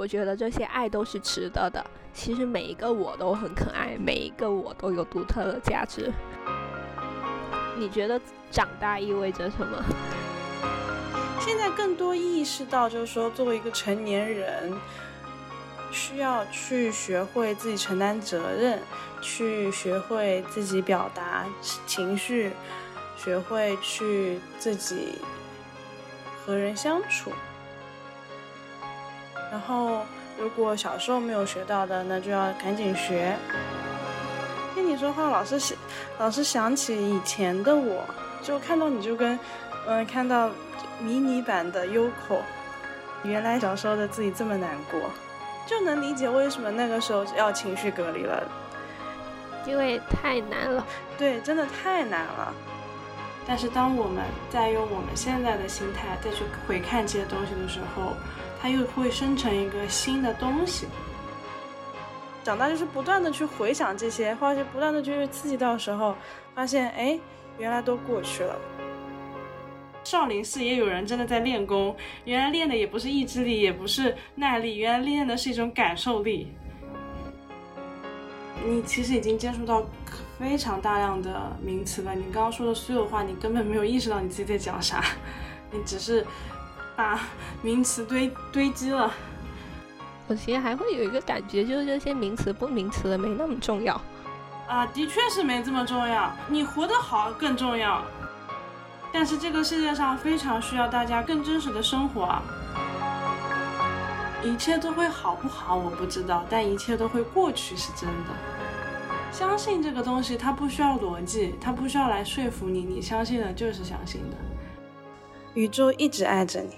我觉得这些爱都是值得的。其实每一个我都很可爱，每一个我都有独特的价值。你觉得长大意味着什么？现在更多意识到，就是说，作为一个成年人，需要去学会自己承担责任，去学会自己表达情绪，学会去自己和人相处。然后，如果小时候没有学到的，那就要赶紧学。听你说话，老是想，老是想起以前的我，就看到你就跟，嗯，看到迷你版的 Yoko，原来小时候的自己这么难过，就能理解为什么那个时候要情绪隔离了，因为太难了。对，真的太难了。但是当我们在用我们现在的心态再去回看这些东西的时候，它又会生成一个新的东西。长大就是不断的去回想这些，或者不断的去刺激到的时候，发现哎，原来都过去了。少林寺也有人真的在练功，原来练的也不是意志力，也不是耐力，原来练的是一种感受力。你其实已经接触到非常大量的名词了，你刚刚说的所有话，你根本没有意识到你自己在讲啥，你只是把名词堆堆积了。我其实还会有一个感觉，就是这些名词不名词的没那么重要，啊，的确是没这么重要，你活得好更重要。但是这个世界上非常需要大家更真实的生活啊，一切都会好不好我不知道，但一切都会过去是真的。相信这个东西，它不需要逻辑，它不需要来说服你，你相信的就是相信的。宇宙一直爱着你。